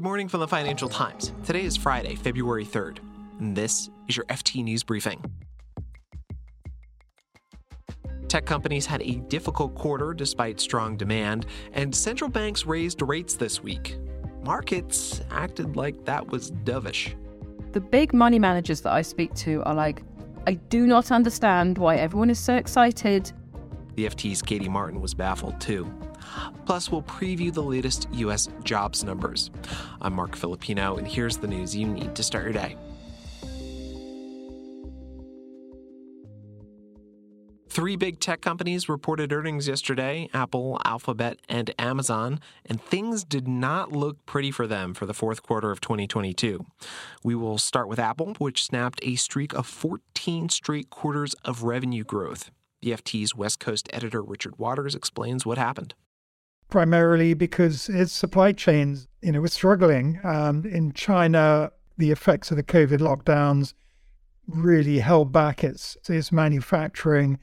Good morning from the Financial Times. Today is Friday, February 3rd, and this is your FT News Briefing. Tech companies had a difficult quarter despite strong demand, and central banks raised rates this week. Markets acted like that was dovish. The big money managers that I speak to are like, I do not understand why everyone is so excited. The FT's Katie Martin was baffled too. Plus, we'll preview the latest U.S. jobs numbers. I'm Marc Filippino, and here's the news you need to start your day. Three big tech companies reported earnings yesterday Apple, Alphabet, and Amazon, and things did not look pretty for them for the fourth quarter of 2022. We will start with Apple, which snapped a streak of 14 straight quarters of revenue growth. The FT's West Coast editor Richard Waters explains what happened primarily because its supply chains, you know, were struggling. Um, in China, the effects of the COVID lockdowns really held back its its manufacturing.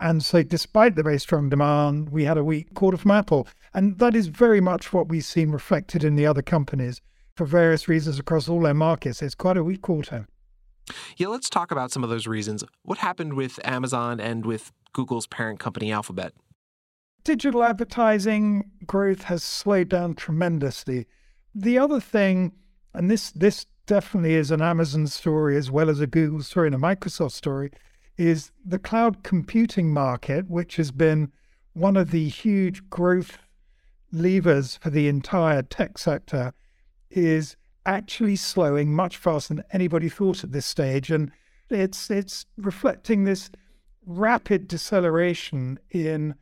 And so, despite the very strong demand, we had a weak quarter from Apple. And that is very much what we've seen reflected in the other companies for various reasons across all their markets. It's quite a weak quarter. Yeah, let's talk about some of those reasons. What happened with Amazon and with Google's parent company, Alphabet? Digital advertising growth has slowed down tremendously. The other thing, and this this definitely is an Amazon story as well as a Google story and a Microsoft story, is the cloud computing market, which has been one of the huge growth levers for the entire tech sector, is actually slowing much faster than anybody thought at this stage. And it's it's reflecting this rapid deceleration in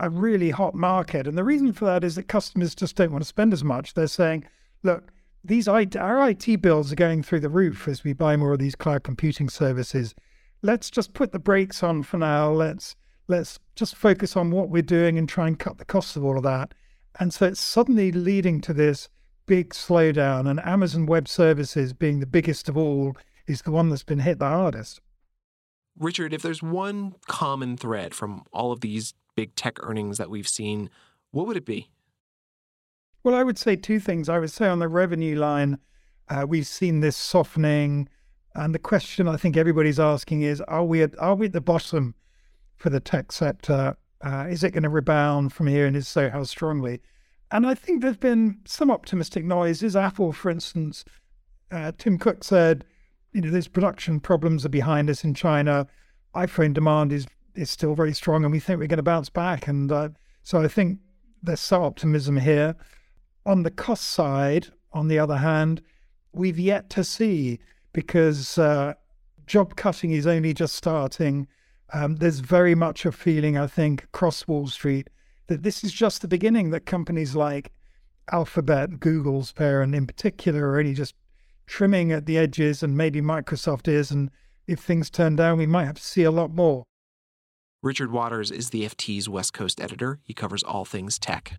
a really hot market. And the reason for that is that customers just don't want to spend as much. They're saying, look, these IT, our IT bills are going through the roof as we buy more of these cloud computing services. Let's just put the brakes on for now. Let's let's just focus on what we're doing and try and cut the costs of all of that. And so it's suddenly leading to this big slowdown. And Amazon Web Services, being the biggest of all, is the one that's been hit the hardest. Richard, if there's one common thread from all of these big tech earnings that we've seen, what would it be? Well, I would say two things. I would say on the revenue line, uh, we've seen this softening, and the question I think everybody's asking is: Are we at are we at the bottom for the tech sector? Uh, is it going to rebound from here, and if so, how strongly? And I think there's been some optimistic noise. Is Apple, for instance, uh, Tim Cook said, you know, these production problems are behind us in China. iPhone demand is is still very strong, and we think we're going to bounce back. And uh, so I think there's some optimism here. On the cost side, on the other hand, we've yet to see because uh, job cutting is only just starting. Um, there's very much a feeling, I think, across Wall Street that this is just the beginning, that companies like Alphabet, Google's parent in particular, are only just trimming at the edges, and maybe Microsoft is. And if things turn down, we might have to see a lot more. Richard Waters is the FT's West Coast editor. He covers all things tech.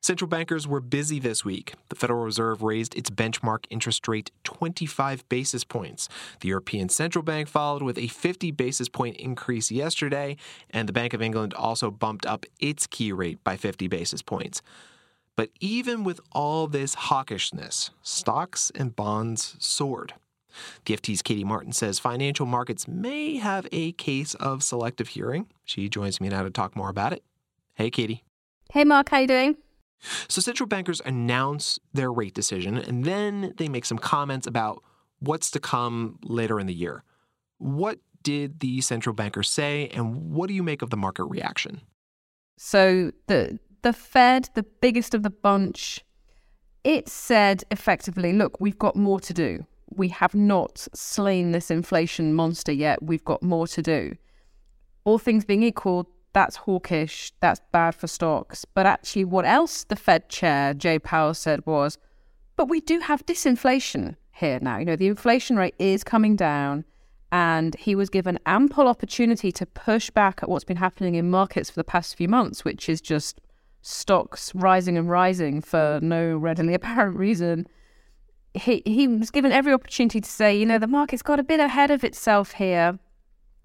Central bankers were busy this week. The Federal Reserve raised its benchmark interest rate 25 basis points. The European Central Bank followed with a 50 basis point increase yesterday, and the Bank of England also bumped up its key rate by 50 basis points. But even with all this hawkishness, stocks and bonds soared. The FT's Katie Martin says financial markets may have a case of selective hearing. She joins me now to talk more about it. Hey, Katie. Hey, Mark. How you doing? So central bankers announce their rate decision, and then they make some comments about what's to come later in the year. What did the central bankers say, and what do you make of the market reaction? So the the Fed, the biggest of the bunch, it said effectively, look, we've got more to do we have not slain this inflation monster yet. We've got more to do. All things being equal, that's hawkish, that's bad for stocks. But actually, what else the Fed chair, Jay Powell, said was, but we do have disinflation here now. You know, the inflation rate is coming down. And he was given ample opportunity to push back at what's been happening in markets for the past few months, which is just stocks rising and rising for no readily apparent reason he he was given every opportunity to say, you know, the market's got a bit ahead of itself here,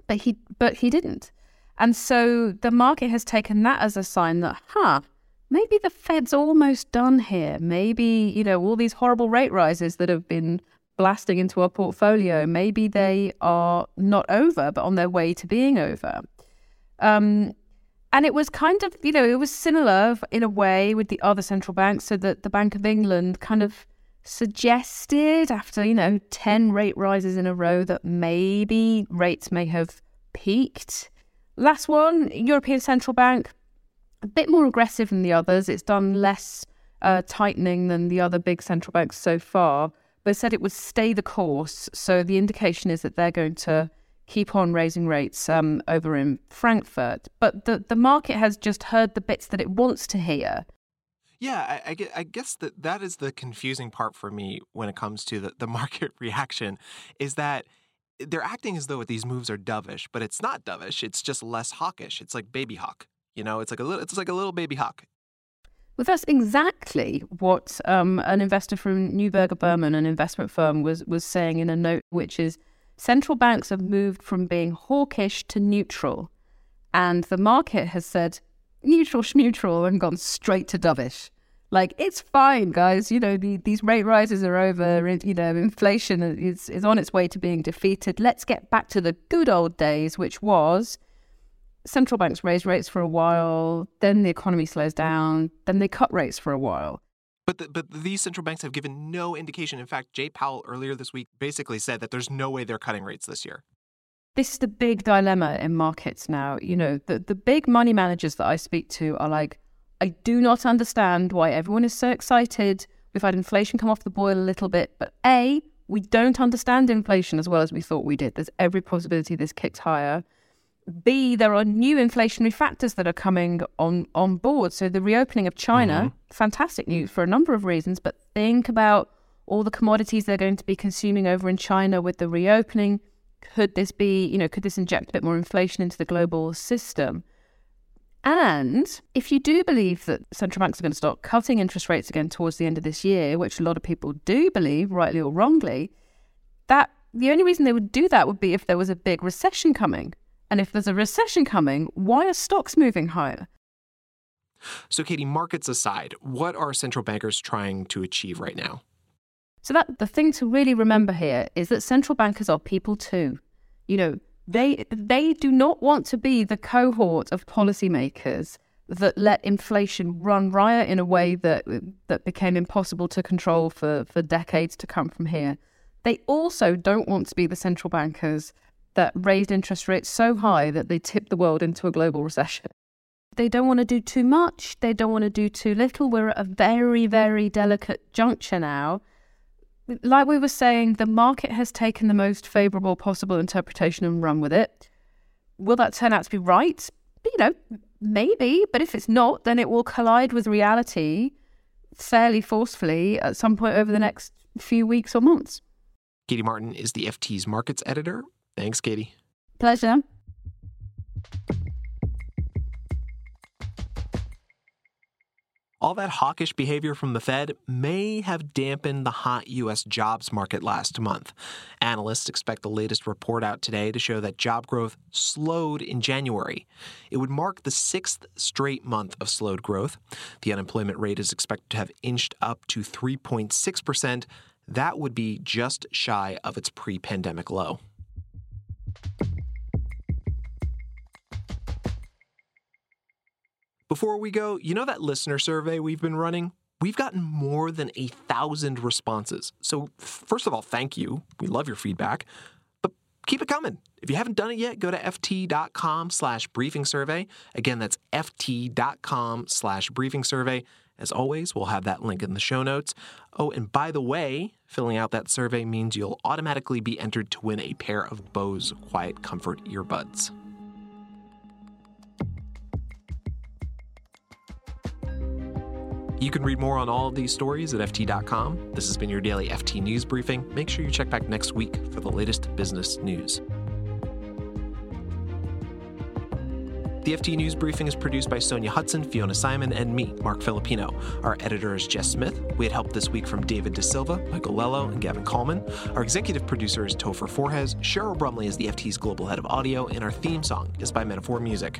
but he but he didn't. And so the market has taken that as a sign that, huh, maybe the Fed's almost done here. Maybe, you know, all these horrible rate rises that have been blasting into our portfolio, maybe they are not over, but on their way to being over. Um, and it was kind of, you know, it was similar in a way with the other central banks, so that the Bank of England kind of suggested after, you know, 10 rate rises in a row that maybe rates may have peaked. Last one, European Central Bank, a bit more aggressive than the others. It's done less uh, tightening than the other big central banks so far, but said it would stay the course. So the indication is that they're going to keep on raising rates um, over in Frankfurt. But the, the market has just heard the bits that it wants to hear. Yeah, I, I, I, guess that that is the confusing part for me when it comes to the, the market reaction is that they're acting as though these moves are dovish, but it's not dovish. It's just less hawkish. It's like baby hawk. You know, it's like a little, it's like a little baby hawk. Well, that's exactly what um, an investor from Neuberger Berman, an investment firm, was was saying in a note, which is central banks have moved from being hawkish to neutral, and the market has said neutral schmutural and gone straight to dovish. Like it's fine, guys. You know the, these rate rises are over. Mm. You know inflation is is on its way to being defeated. Let's get back to the good old days, which was central banks raise rates for a while, then the economy slows mm. down, then they cut rates for a while. But the, but these central banks have given no indication. In fact, Jay Powell earlier this week basically said that there's no way they're cutting rates this year. This is the big dilemma in markets now. You know, the, the big money managers that I speak to are like, I do not understand why everyone is so excited. We've had inflation come off the boil a little bit, but A, we don't understand inflation as well as we thought we did. There's every possibility this kicks higher. B, there are new inflationary factors that are coming on, on board. So the reopening of China, mm-hmm. fantastic news for a number of reasons, but think about all the commodities they're going to be consuming over in China with the reopening. Could this be, you know, could this inject a bit more inflation into the global system? And if you do believe that central banks are going to start cutting interest rates again towards the end of this year, which a lot of people do believe, rightly or wrongly, that the only reason they would do that would be if there was a big recession coming. And if there's a recession coming, why are stocks moving higher? So, Katie, markets aside, what are central bankers trying to achieve right now? So that the thing to really remember here is that central bankers are people too. You know, they they do not want to be the cohort of policymakers that let inflation run riot in a way that that became impossible to control for, for decades to come from here. They also don't want to be the central bankers that raised interest rates so high that they tipped the world into a global recession. They don't want to do too much, they don't want to do too little. We're at a very, very delicate juncture now like we were saying, the market has taken the most favorable possible interpretation and run with it. Will that turn out to be right? You know, maybe, but if it's not, then it will collide with reality fairly forcefully at some point over the next few weeks or months. Katie Martin is the FT's markets editor. Thanks, Katie. Pleasure. All that hawkish behavior from the Fed may have dampened the hot U.S. jobs market last month. Analysts expect the latest report out today to show that job growth slowed in January. It would mark the sixth straight month of slowed growth. The unemployment rate is expected to have inched up to 3.6%. That would be just shy of its pre pandemic low. Before we go, you know that listener survey we've been running? We've gotten more than a thousand responses. So, first of all, thank you. We love your feedback. But keep it coming. If you haven't done it yet, go to ft.com slash briefing survey. Again, that's ft.com slash briefing survey. As always, we'll have that link in the show notes. Oh, and by the way, filling out that survey means you'll automatically be entered to win a pair of Bose Quiet Comfort earbuds. You can read more on all of these stories at FT.com. This has been your daily FT News Briefing. Make sure you check back next week for the latest business news. The FT News Briefing is produced by Sonja Hudson, Fiona Symon, and me, Marc Filippino. Our editor is Jess Smith. We had help this week from David da Silva, Michael Lello, and Gavin Kallmann. Our executive producer is Topher Forhecz. Cheryl Brumley is the FT's global head of audio, and our theme song is by Metaphor Music.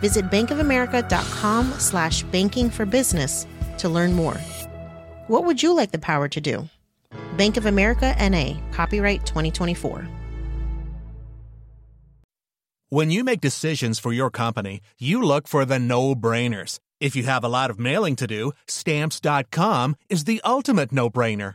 Visit bankofamerica.com slash banking for business to learn more. What would you like the power to do? Bank of America NA, copyright 2024. When you make decisions for your company, you look for the no brainers. If you have a lot of mailing to do, stamps.com is the ultimate no brainer.